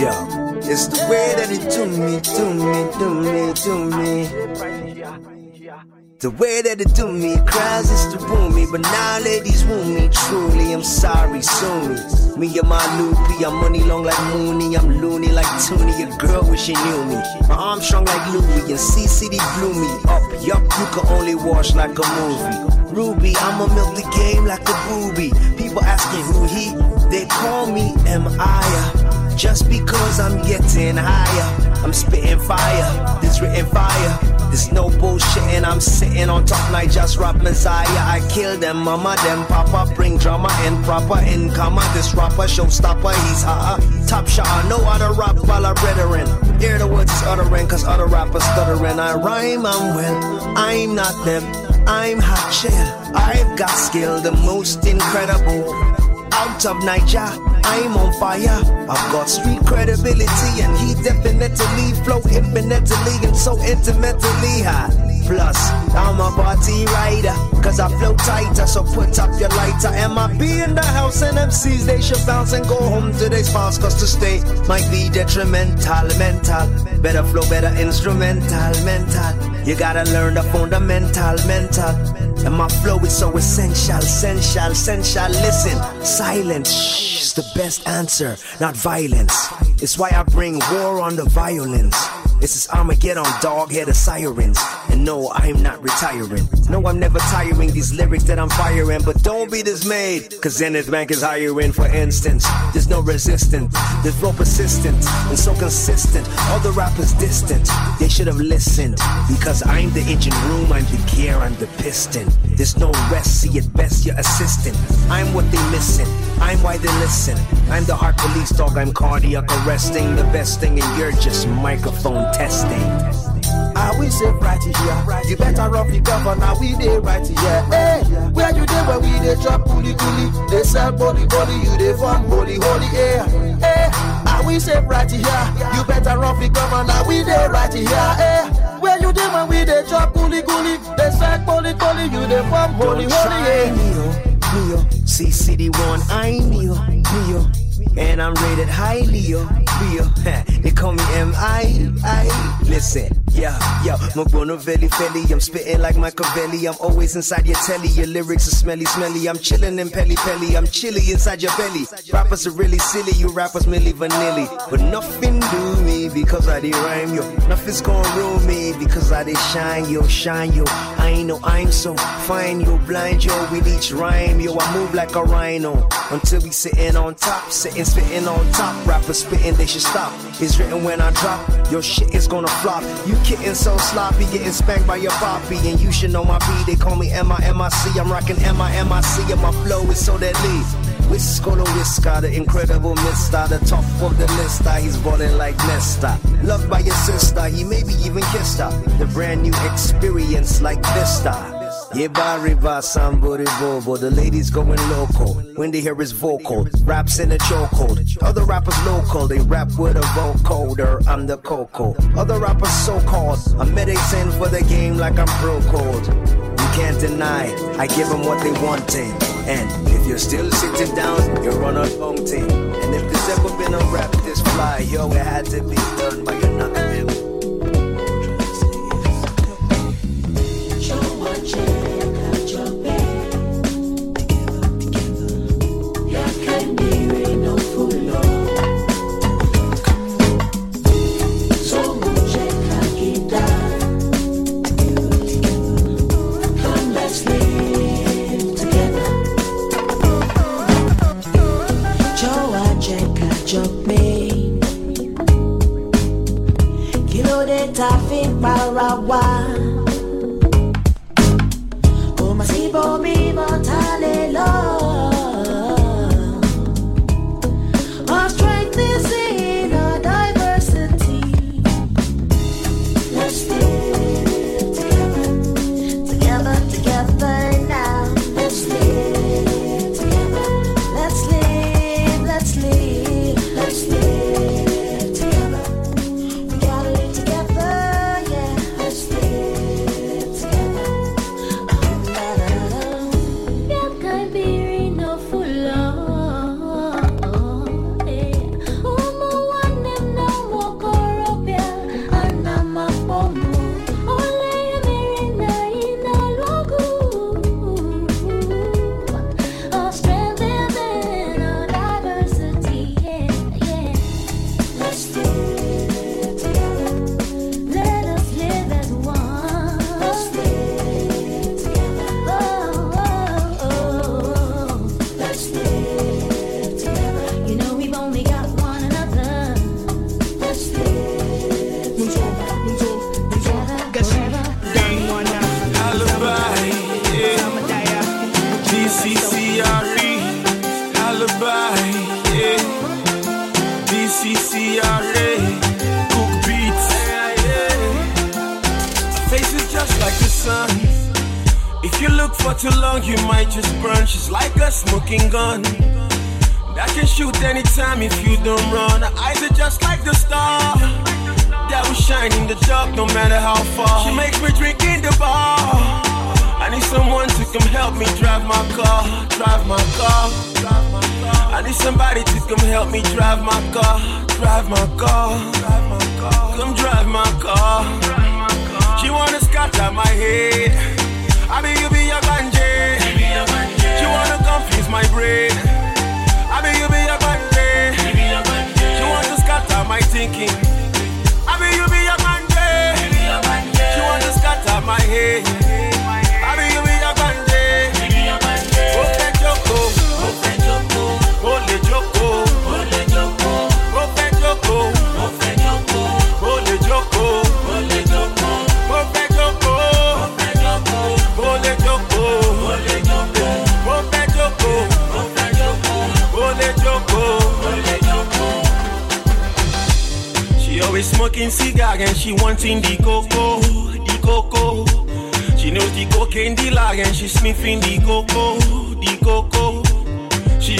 Yeah, it's the way that it do me, do me, do me, do me. The way that it do me, it cries is to woo me, but now ladies woo me. Truly, I'm sorry, sue me. Me and my loopy, I'm money long like Mooney, I'm loony like Toonie. A girl wish she knew me. My arm strong like Louie, and C City blew me up. Yup, you can only wash like a movie. Ruby, I'ma milk the game like a booby. People asking who he, they call me M.I. Just because I'm getting higher, I'm spitting fire. Written fire. There's no bullshit, and I'm sitting on top. Night just rap Messiah. I kill them, mama, them papa. Bring drama and proper in comma. This rapper, showstopper, he's hotter. Uh, top shot, I know how to rap while I'm brethren. Hear the words he's uttering, cause other rappers stuttering. I rhyme, I'm well. I'm not them. I'm hot shit. I've got skill, the most incredible. Out of Niger, I'm on fire. I've got street credibility, and he definitely flow infinitely and so intimately high. Plus, I'm a party rider, cause I flow tighter, so put up your lighter. Be in the house and MCs, they should bounce and go home to their spouse, cause to stay might be detrimental, mental. Better flow, better instrumental, mental. You gotta learn the fundamental, mental. And my flow is so essential, essential, essential. Listen, silence is the best answer, not violence. It's why I bring war on the violence. This is Armageddon, dog head of sirens. And no, I'm not retiring. No, I'm never tiring these lyrics that I'm firing. But don't be dismayed, cause Zenith Bank is hiring, for instance. There's no resistance, there's no persistent, and so consistent. All the rappers distant, they should have listened. Because I'm the engine room, I'm the gear, I'm the piston. There's no rest, see it best, your assistant. I'm what they missing, I'm why they listen. I'm the heart police dog, I'm cardiac arresting. The best thing, and you're just microphone testing. I will say right here. You better off the governor, we dey right here. Hey, where you dey when we dey chop coolie coolie? They sell body body, you dey form holy holy air. Hey, I will say right here. You better off the governor, we dey right here. Hey, where you dey when we dey chop coolie coolie? They sell body body, you dey form holy holy air. oh. See City One, I'm me, oh, me, oh. And I'm rated highly, oh. They call me M.I. I. Listen, yeah, yo, Mabono Veli Feli. I'm spitting like Machiavelli. I'm always inside your telly. Your lyrics are smelly, smelly. I'm chilling in Pelly Pelly. I'm chilly inside your belly. Rappers are really silly. You rappers Milli Vanilli. But nothing do me because I did rhyme, yo. Nothing's gonna ruin me because I did shine, yo, shine, yo. I ain't know I'm so fine, yo, blind, yo. With each rhyme, yo, I move like a rhino. Until we sitting on top, sitting, spitting on top. Rappers spitting, they should stop. It's written when I drop, your shit is gonna flop. You kitten so sloppy, getting spanked by your poppy. And you should know my B, they call me M-I-M-I-C. I'm rocking M-I-M-I-C, and my flow is so deadly. Whiskolo Whisker, the incredible mister, the top of the list. He's balling like Nesta. Loved by your sister, he maybe even kissed her. The brand new experience like Vista. Yeba riba somebody bobo. The ladies going local when they hear his vocal. Raps in a chokehold. Other rappers local, they rap with a vocoder. I'm the coco. Other rappers so called. I'm meditating for the game like I'm pro code. You can't deny, I give them what they wanted. And if you're still sitting down, you're on a long team. And if there's ever been a rap this fly, yo, it had to be done by another man. Our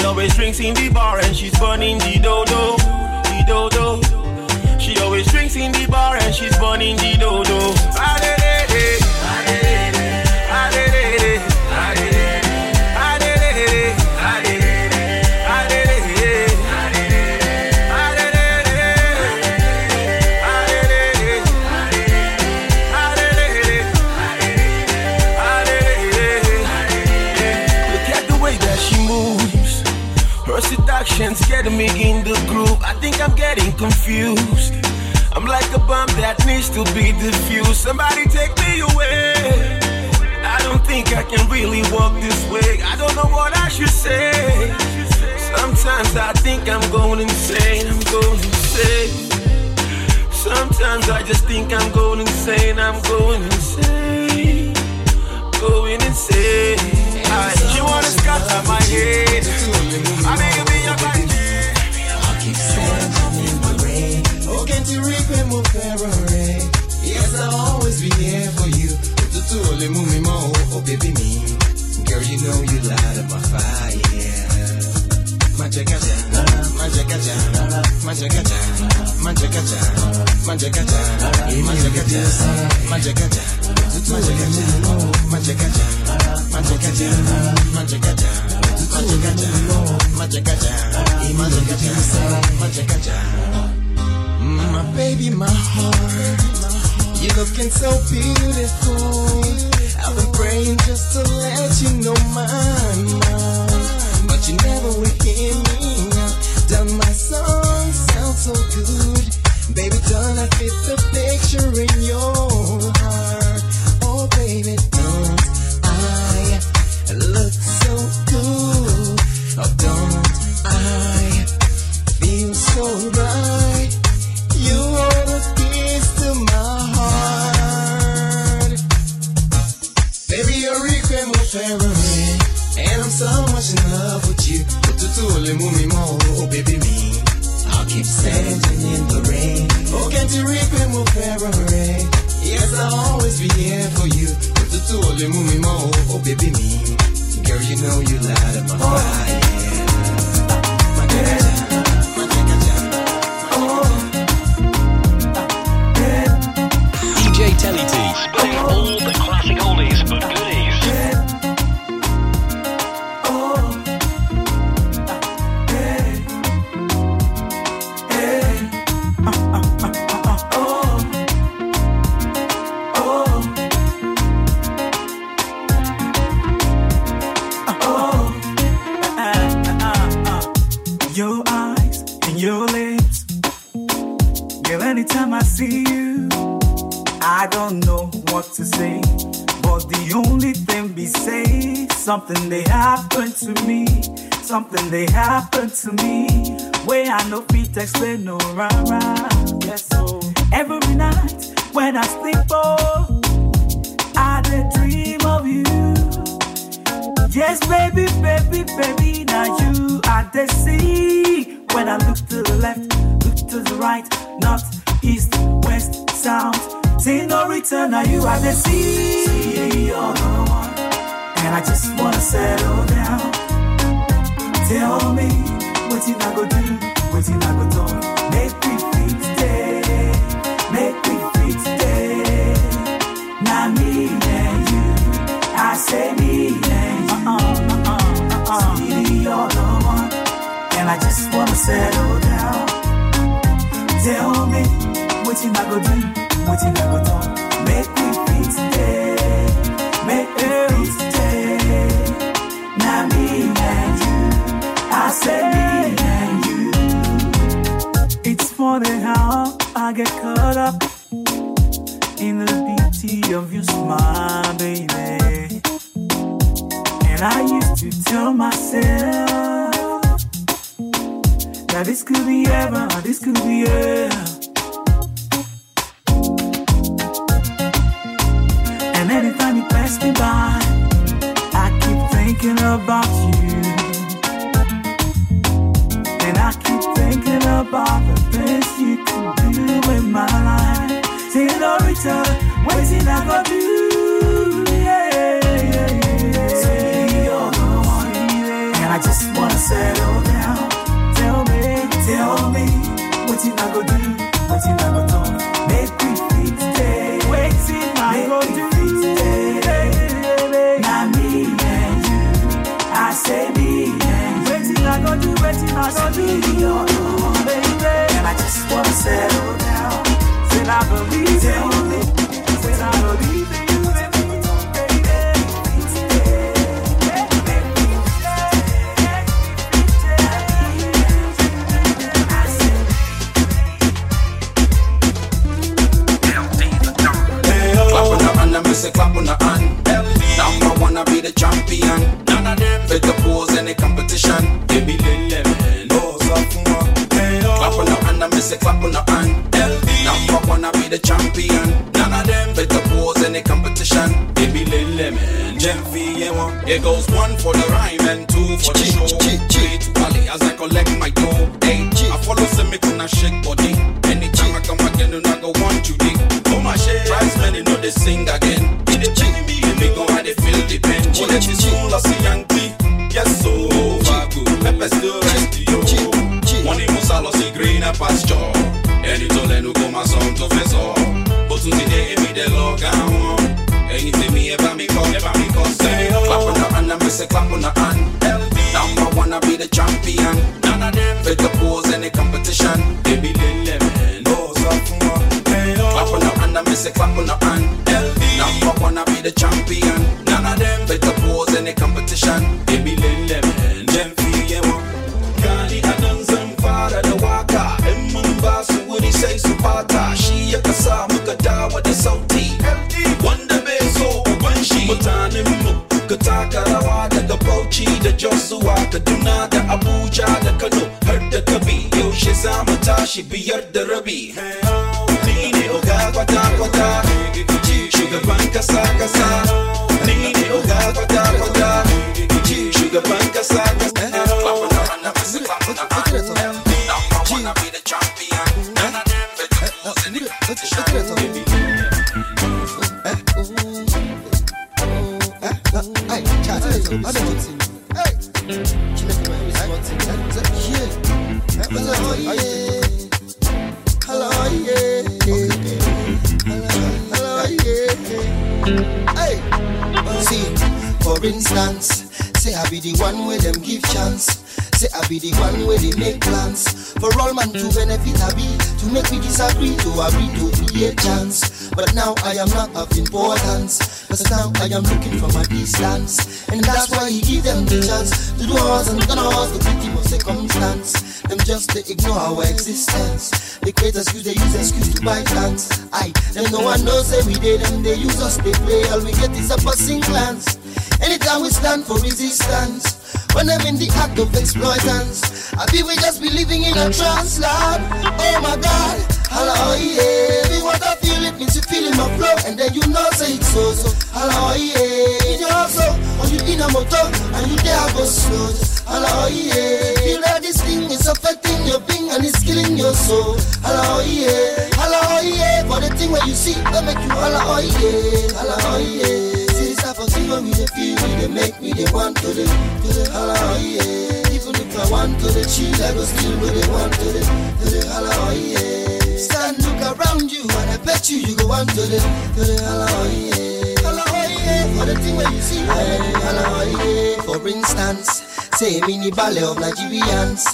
She always drinks in the bar and she's burning the dodo, the dodo. She always drinks in the bar and she's burning the dodo. confused. I'm like a bomb that needs to be diffused. Somebody take me away. I don't think I can really walk this way. I don't know what I should say. Sometimes I think I'm going insane. I'm going insane. Sometimes I just think I'm going insane. I'm going insane. Going insane. I, she wanna scatter my head. I make Frederick and Mufere. Yes, I'll always be here for you. Tutu ole mumi mo, oh baby me. Girl, you know you light up my fire. Manjakaja, manjakaja, manjakaja, manjakaja, manjakaja, manjakaja, manjakaja, tutu ole mumi mo, manjakaja, manjakaja, manjakaja, manjakaja, manjakaja, manjakaja, manjakaja. My baby, my heart, you're looking so beautiful. I've been praying just to let you know my mind, but you never would hear me now. Done my song sounds so good, baby, done I fit the picture in your explain, no oh, rah rah. Yes, so every night when I sleep, oh, I dream of you. Yes, baby, baby, baby, now you I the sea. When I look to the left, look to the right, north, east, west, south. See no return, now you are the sea. You're the one, and I just wanna settle down. Tell me what you not gonna do what you not gonna do. Make me feel today, make me feel today. Not me and you, I say me and you. Uh-uh, uh-uh, uh-uh. You're the one, and I just wanna settle down. Tell me what you not gonna do, what you not gonna do. Make me feel today, funny how I get caught up in the beauty of your smile, baby. And I used to tell myself that this could be ever, this could be ever. And anytime you pass me by, I keep thinking about you. And I keep thinking about Senorita, waiting I go do. Yeah, yeah, yeah. Sweetie, you're the one. And I just wanna settle down. Tell me, tell me, what you not gonna do, what you not gonna do. Make me feel today. Waiting I go do. Not me and you. I say me and you. Waiting I go do, waiting I go do. You're the one, baby. And I just wanna settle down. Said I believe in you. For instance, say I be the one where them give chance. Say I be the one where they make plans. For all man to benefit I be To make me disagree to agree to create chance. But now I am not of importance Cause now I am looking from a distance. And that's why he give them the chance To do us and gonna us the victim of circumstance. Them just they ignore our existence. They create excuse, they use excuse to buy plans. I, them no one knows every day Them they use us, they play All we get is a passing glance. Anytime we stand for resistance when I'm in the act of exploitance, I be we just be living in a trance, Lord. Oh my God, hello, oh, yeah. We want to feel it means you feeling my flow, and then you know say it's so so. Hello, oh, yeah. In your hustle, oh, or you in a motor, and you there go slow. Hello, yeah. Feel that this thing is affecting your being and it's killing your soul. Hello, yeah. Hello, yeah. For the thing where you see, that make you hello, yeah. Hello, yeah. See of thing when we dey feel, we make me dey want to the, to the hello, yeah. Even if I want to the chill, I go still go dey want to the, to the hello, yeah. Stand look around you, and I bet you you go want to the, to the oh, yeah. Hello, yeah. For the thing where you see, I. For instance, say mini ballet of Nigerians.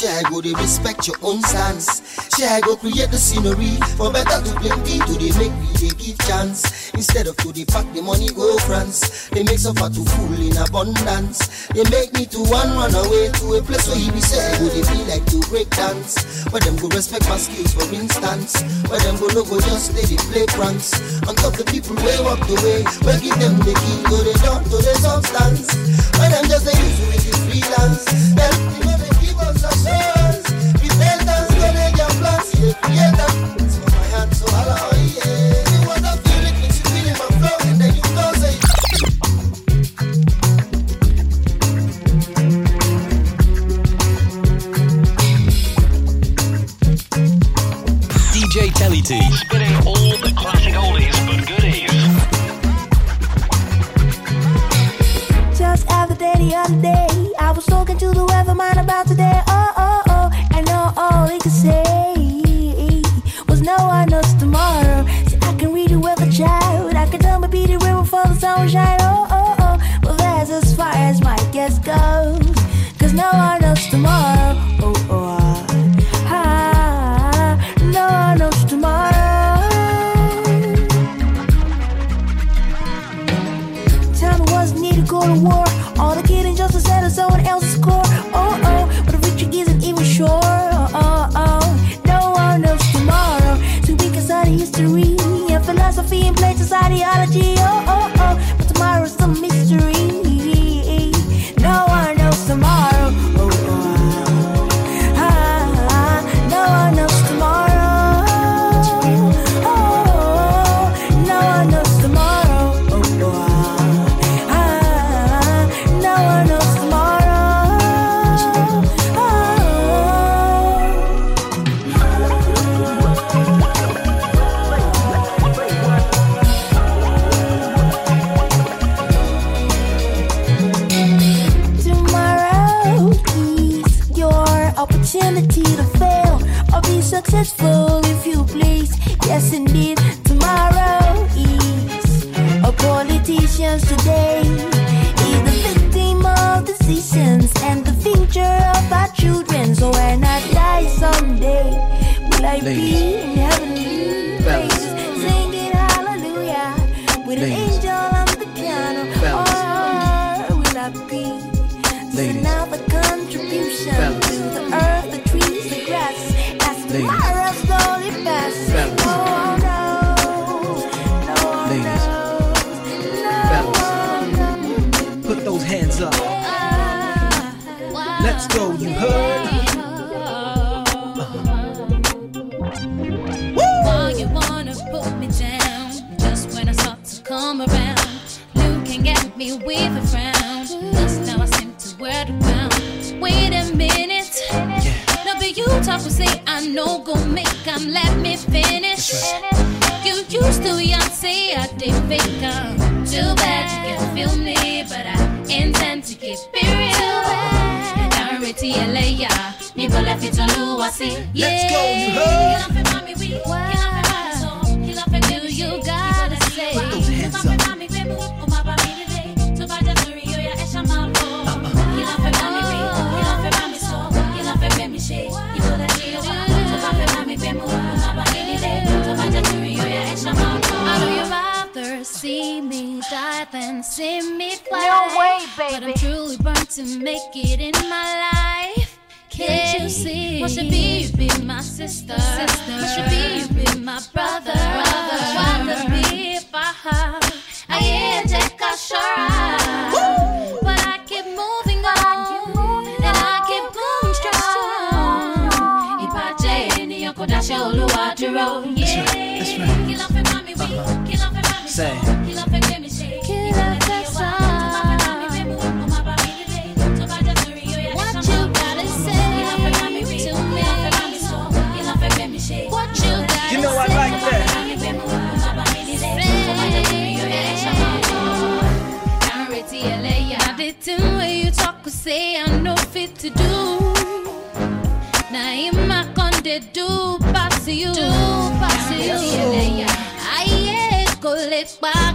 Share go they respect your own stance. Share go create the scenery for better to plenty to they make we they give chance. Instead of to they pack the money go France. They make suffer to fool in abundance. They make me to one run away to a place where he be say go they be like to break dance. Where them go respect my skills for instance. Where them go no go just they play pranks. On top the people way walk the way. Where give them the key go they down to the substance. Where them just a use with the freelance. Know they give us a assurance. Repentance they get plans. They to the weatherman about today. Oh, oh, oh, and know all he could say die see me fly. No way, baby. But I'm truly burnt to make it in my life. Can't you see? What should be you be my sister? sister. What should be you be my brother? brother. Why the be for her? I ain't take a sure. But I keep moving on. And I keep moving strong. Ìbàjẹ́ ènìyàn kò dáṣẹ́ olúwa dúró. Yeah. right, that's right. Kí ló fẹ́ bá Say. Say I know fit to do. Now in my conde do pass you, do pass you. Aye, go let back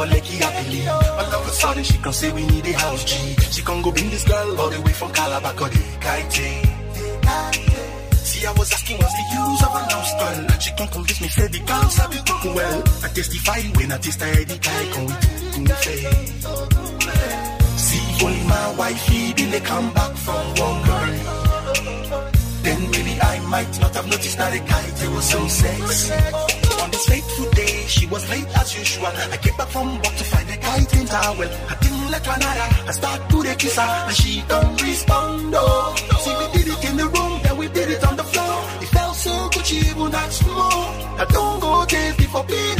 for Lekki happily. All of a sudden she can say we need a house G. She can go bring this girl all the way from Calabar, cause they kite. See, I was asking what's the use of a house girl. And she can convince me, say the girls have you cook well. I testify when I taste her the guy can we do. See, only my wifey been they come back from one girl. Then maybe I might not have noticed that the guy there was some sex. This fateful day, she was late as usual. I came back from work to find the guy in towel. I didn't let her. I start to the kiss her and she don't respond. Oh, see we did it in the room, then we did it on the floor. It felt so good, she even asked for more. I don't go days before being fruit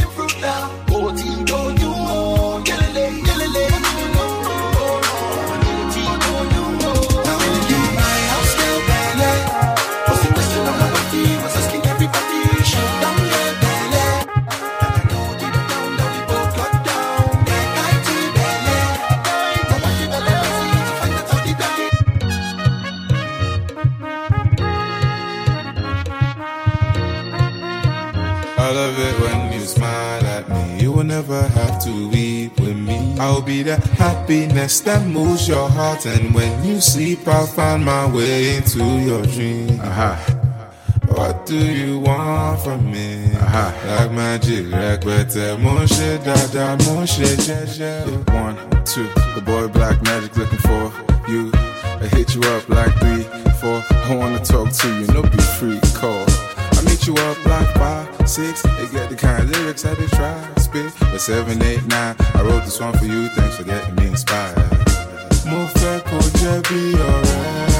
never have to weep with me. I'll be the happiness that moves your heart. And when you sleep, I'll find my way into your dreams. What do you want from me? Like magic, requete, moshe dada, moshe jeje. One, two, the boy Black Magic looking for you. I hit you up like three, four. I wanna talk to you, no be free call. I meet you up like five, six. They get the kind of lyrics that they try spit. But seven, eight, nine, I wrote this one for you. Thanks for getting me inspired. Jẹ́ bí ọ̀rẹ́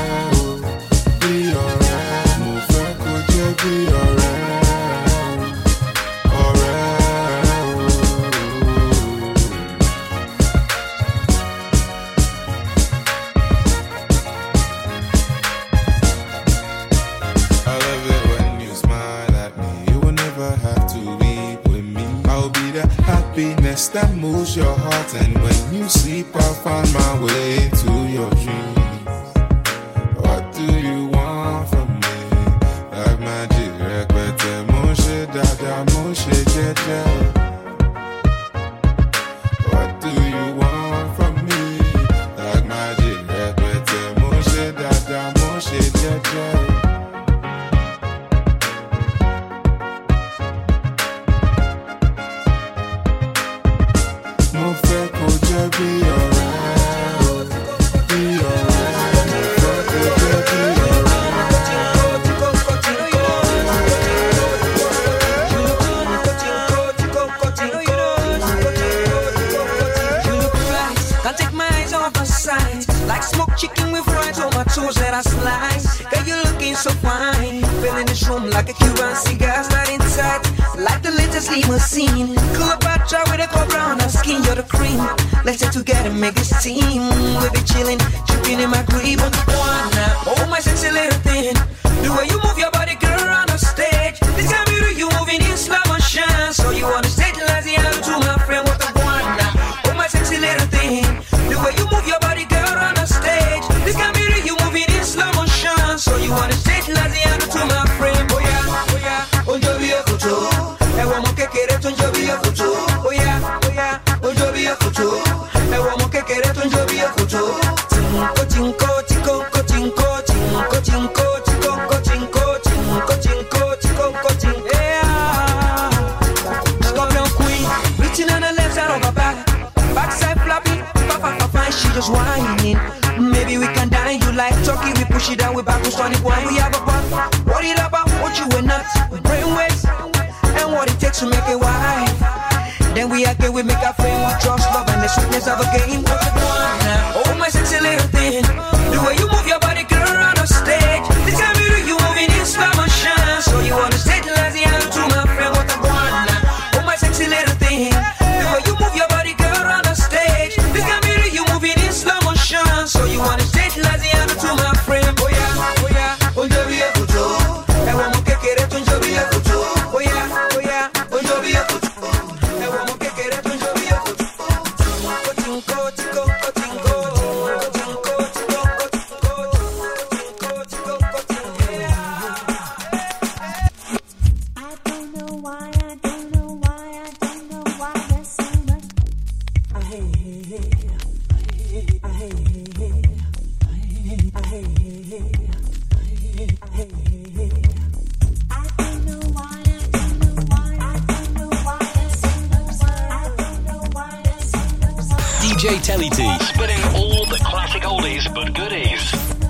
Good goodies.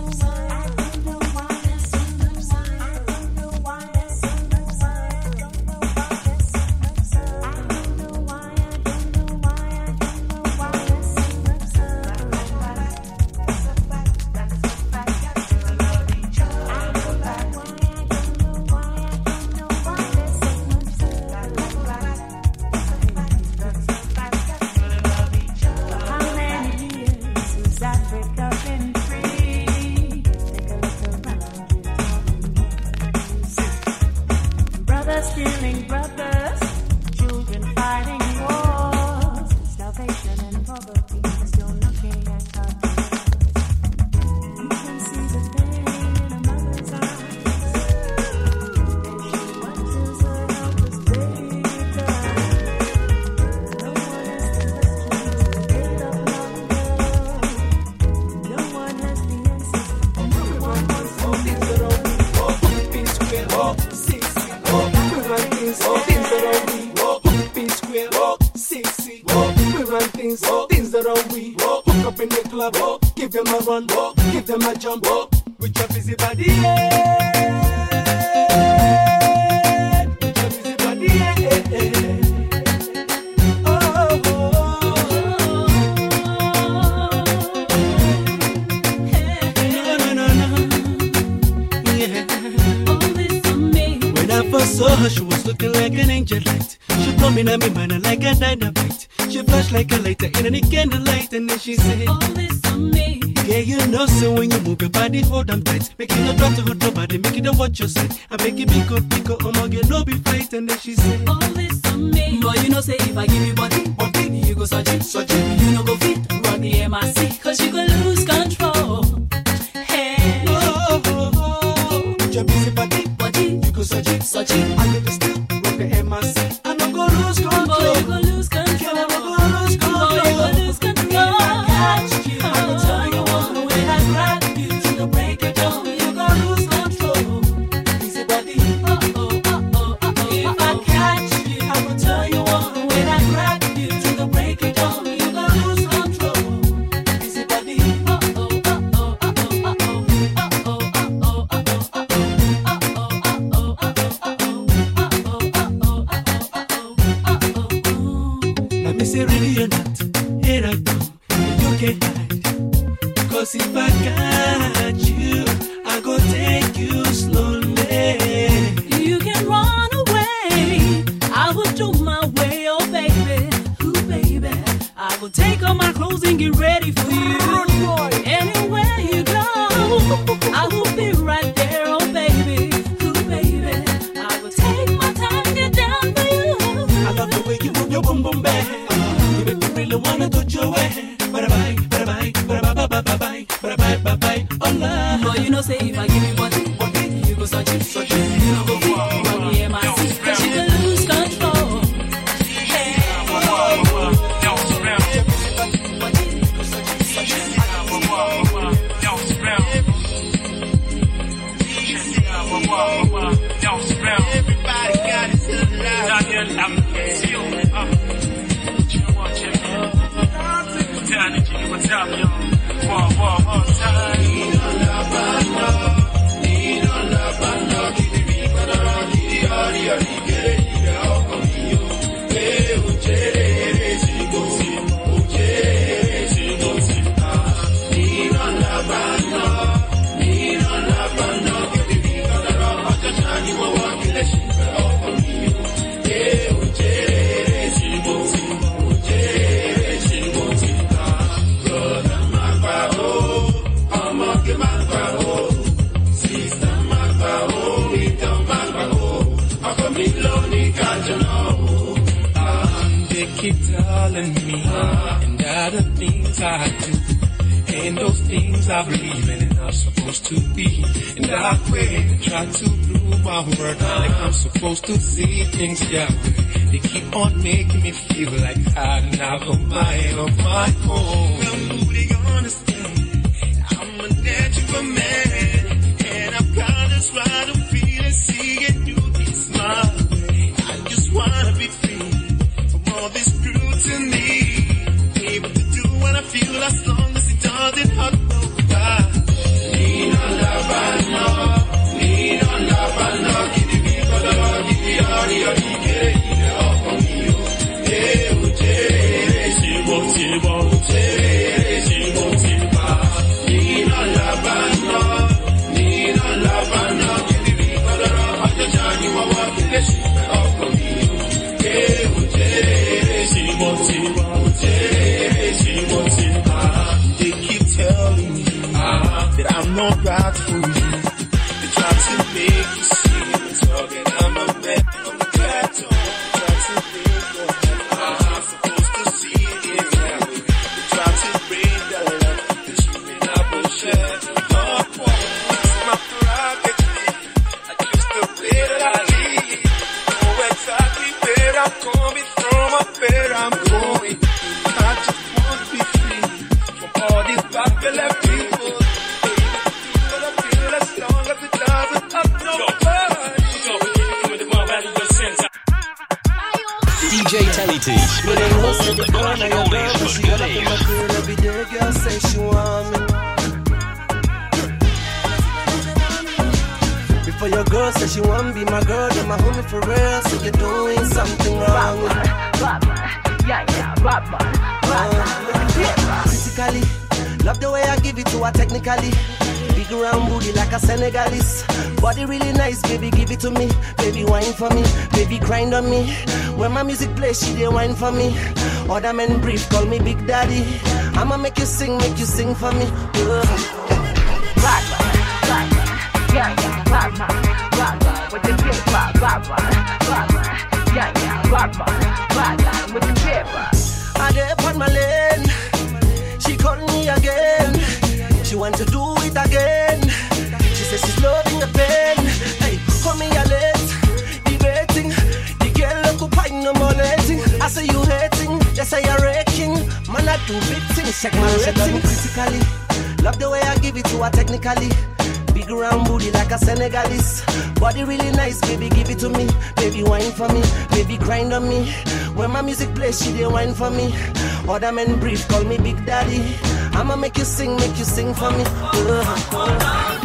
fun. Whoa. Give them a jump. Whoa. I make it big up, big up, omoge, no be frightened. And then she said, All this on me. But you know, say if I give you body, body, you go surgery, surgery. You know, go fit, run the MIC, cause you go lose. Wow, wow, wow, time. things I believe in and I'm supposed to be. And I pray and try to prove my work like I'm supposed to see things yeah, They keep on making me feel like I'm not a mind of my own. But they gonna on I'm a natural man. And I've got to try to feel and see it do things my. I just wanna be free from all this scrutiny. Able to do what I feel I saw. no. me. When my music plays, she dey whine for me. Other men brief, call me Big Daddy. I'ma make you sing, make you sing for me. Ugh. Big round booty like a Senegalese. Body really nice, baby, give it to me. Baby, wine for me. Baby, grind on me. When my music plays, she dey wine for me. Other men brief, call me Big Daddy. I'ma make you sing, make you sing for me. Uh.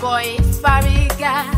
boy, Farriga.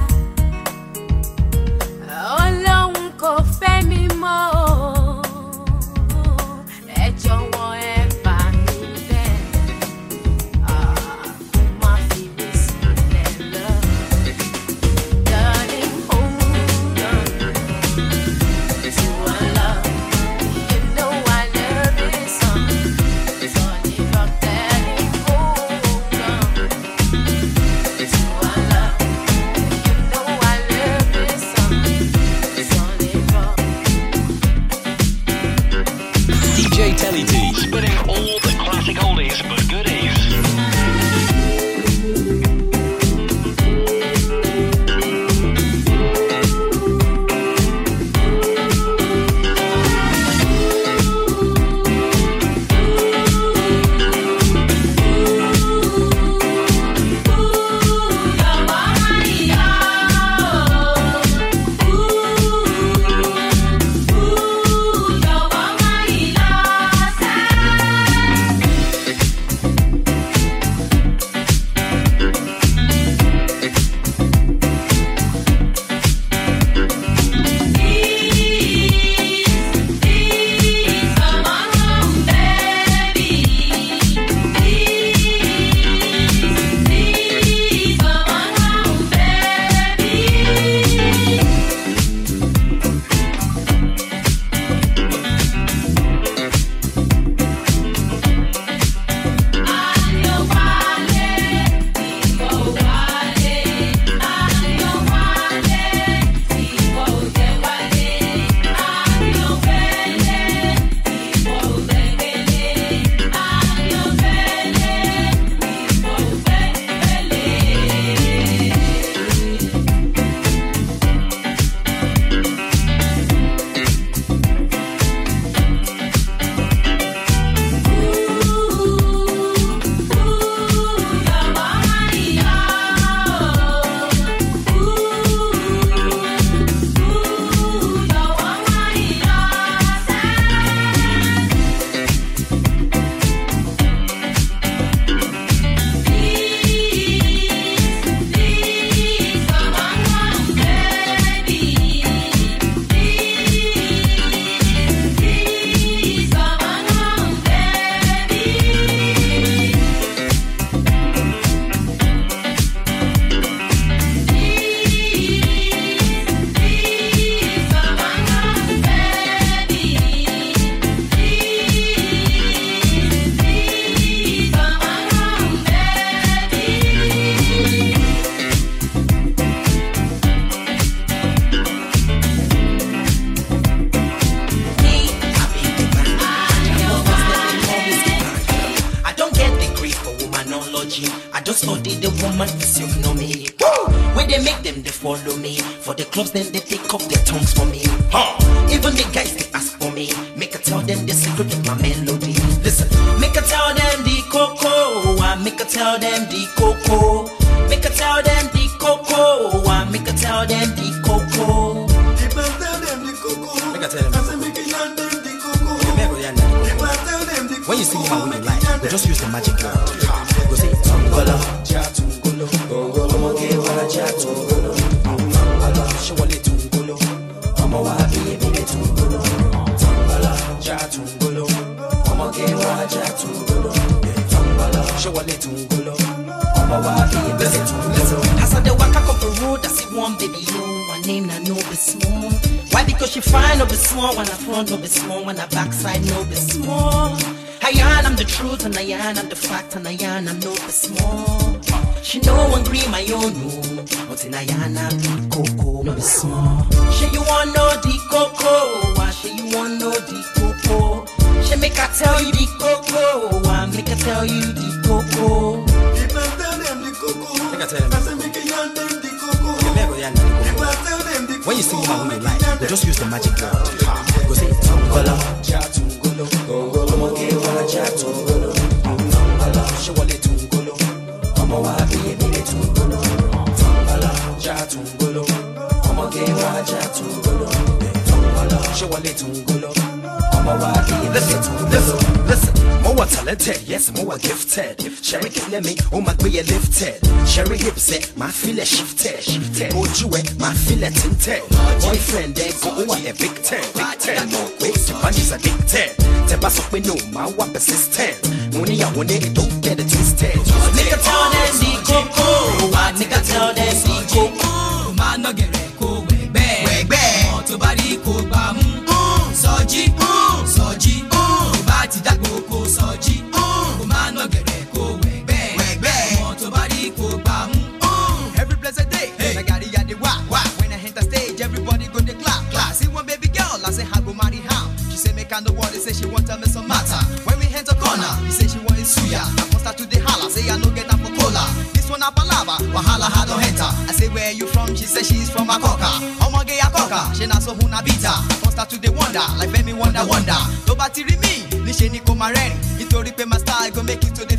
When you sing how you like, we just use the magic word. Go say, Tungolo, I chatungolo. Tungolo, Shawale Tungolo, wabi baby Tungolo. Tungolo, Chatungolo, what I chatungolo. Tungolo, Shawale Tungolo, I'ma Tungolo. As I dey waka up the road, I see one baby yo, her name na no be small. Why? Because she fine, no be small. When I front, no be small. When I backside, no be small. I yarn, I'm the truth, and I yarn, I'm the fact, and I yarn, I'm no be small. She know one green my own no, but in I yarn, I'm the cocoa, no be small. She you want no the cocoa? Why she you want no the cocoa? She make I tell you the cocoa. Why make I tell you the cocoa? If I tell them the cocoa, Make I tell them. I say make I yarn them the cocoa. Make I yarn them the If I tell them the When you sing how you like, we just use the magic word. Go say, Tungolo, Chatungolo, I'ma get what I chatungolo. Tungolo, Shawale Tungolo, I'ma wabi baby Tungolo. Tungolo, Chatungolo, I'ma get what I chatungolo. Tungolo, Shawale Tungolo, I'ma wabi Listen, listen, listen. More talented, yes, more gifted. Sherry let me, oh my way lifted. Sherry hips it, my feel it shifted. Shifted. Oh, eh, you my feel it tinted. Boyfriend, they go oh, over a big ten, big ten. Wait, the bunny's addicted. Tell us up we know my one persistent. Money, I want it, don't get it twisted. Nigga tell them the cocoa. Why nigga tell them the cocoa? máa ná gẹ̀rẹ́ kó wẹ̀gbẹ́. wẹ̀gbẹ́. ọmọ tó bá rí make it to the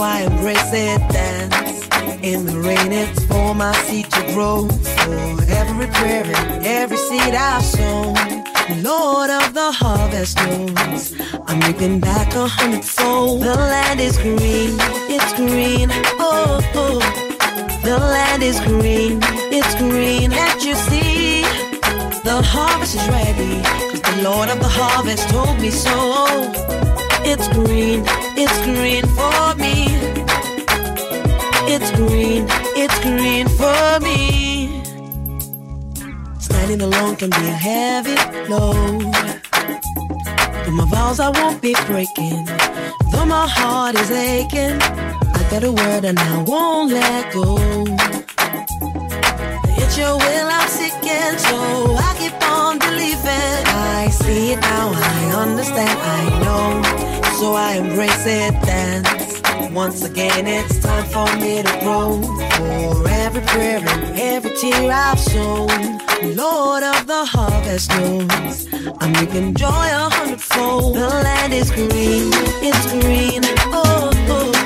I embrace it, dance. In the rain, it's for my seed to grow. For every prayer and every seed I've sown. Lord of the harvest knows I'm reaping back a hundredfold. The land is green, it's green, oh, oh. The land is green, it's green, can't you see? The harvest is ready, cause the Lord of the harvest told me so. It's green, it's green for me. It's green, it's green for me. Standing alone can be a heavy load. But my vows I won't be breaking. Though my heart is aching, I got a word and I won't let go. It's your will I'm seeking, so I keep on believing. I see it now, I understand, I know so I embrace it, dance. Once again, it's time for me to grow. For every prayer and every tear I've shown, Lord of the harvest knows I'm making joy a hundredfold. The land is green, it's green. Oh, oh.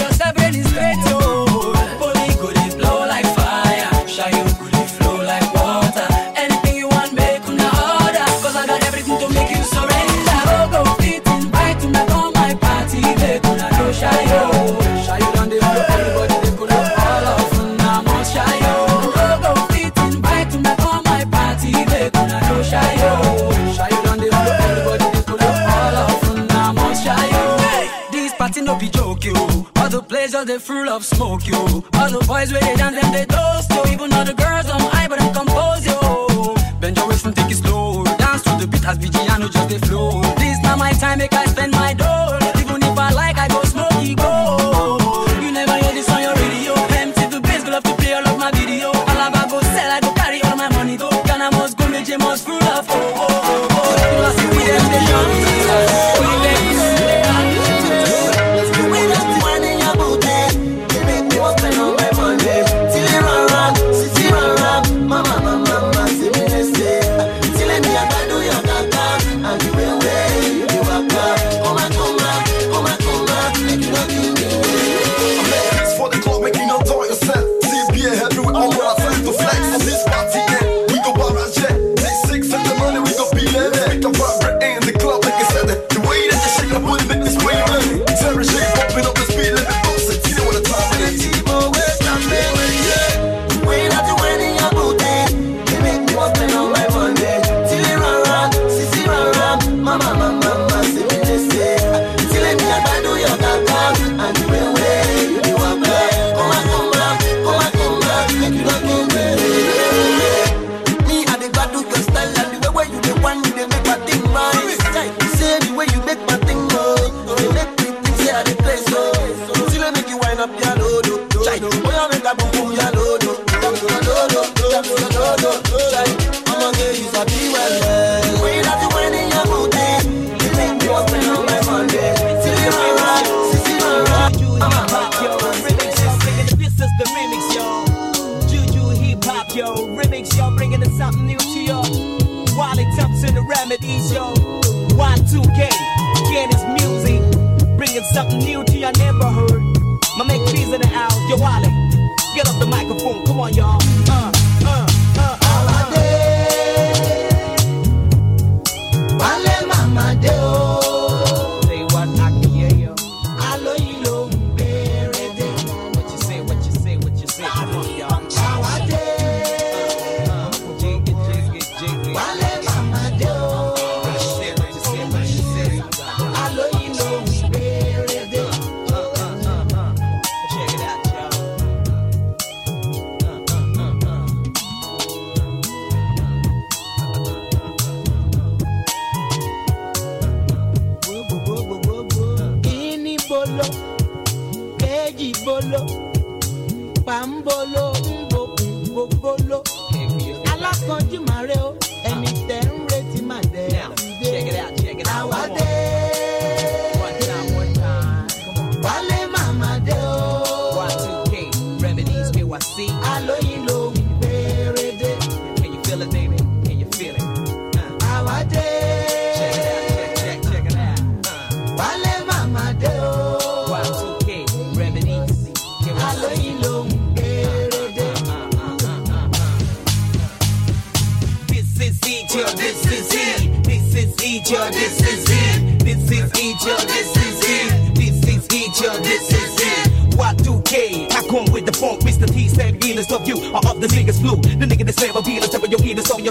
Dança pra eles love smoke you. All the boys where they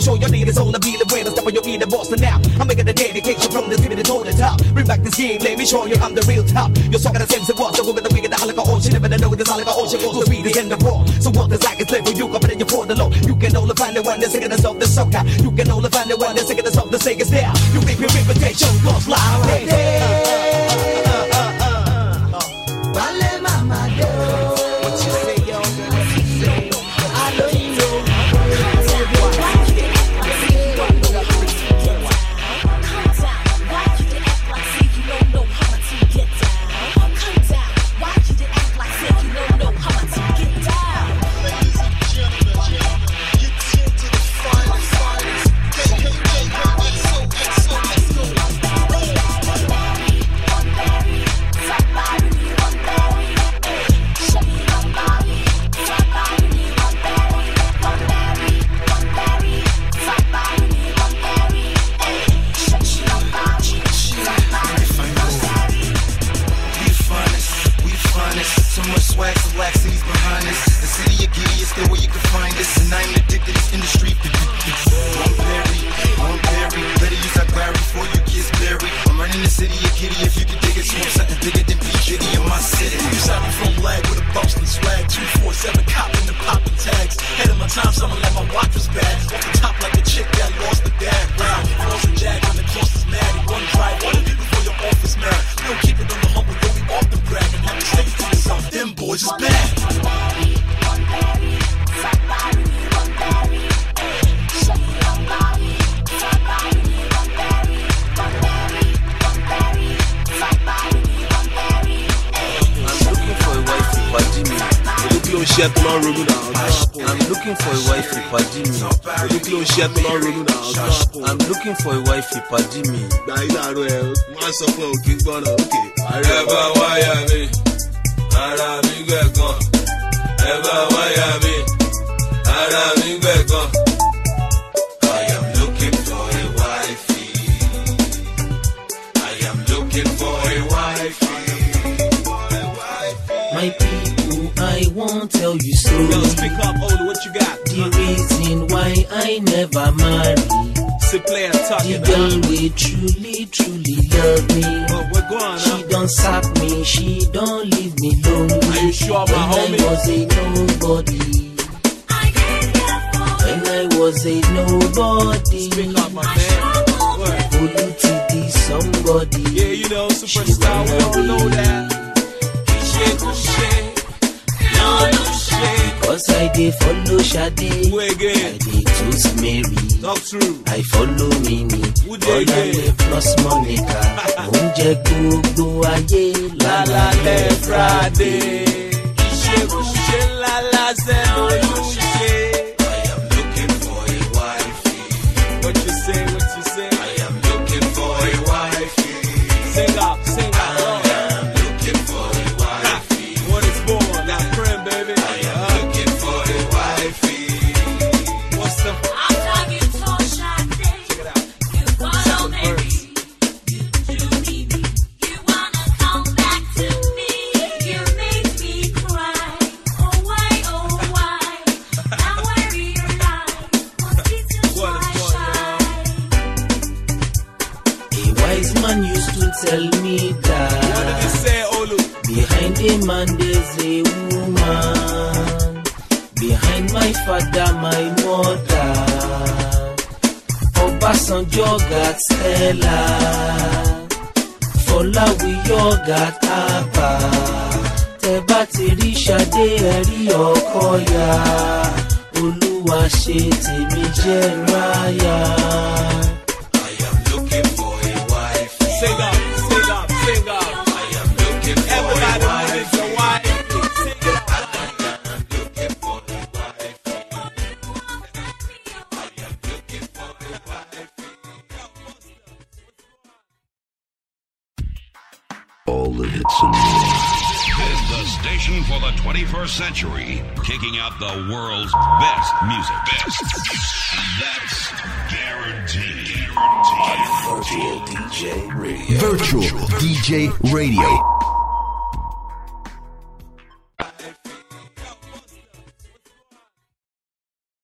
show your niggas on the be the winner. Step on your feet and boss now. I'm making the dedication from the give to the top. Bring back this game, let me show you I'm the real top. You're talking the same as it was, The woman that gonna get the halica ocean. Never know this halica ocean goes to be the end of war. So what is like it's level. you, come in your for the law. You can only find the one that's taking us off the soccer. You can only find the one that's taking us off the singers there. You reap your reputation, lost fly Right. iṣẹ́ tó lọ ronú i'm looking for a wife ìpàdé mi. gba ìlàrọ ẹ má sọ fún òkè gbọ́nà òkè. ààrẹ bá wáyà mi ara mi gbẹ̀gàn. Never marry. Player talking, the girl will truly, truly love me. Going, she huh? don't sack me, she don't leave me lonely. Are you sure, my when homie? I was a nobody. I can't help when I was a nobody. Speak up, my man. Somebody? Yeah, you know, superstar, we all know that. No shame, no shame, Cause I did follow Shadi. Who again? choose Mary. Talk true. I follow Mimi. Ọláyé plus Monica. Oúnjẹ gbogbo ayé lálálẹ̀ Friday. Ìṣègùn ṣe ńlá lásẹ̀ ọ̀yọ́.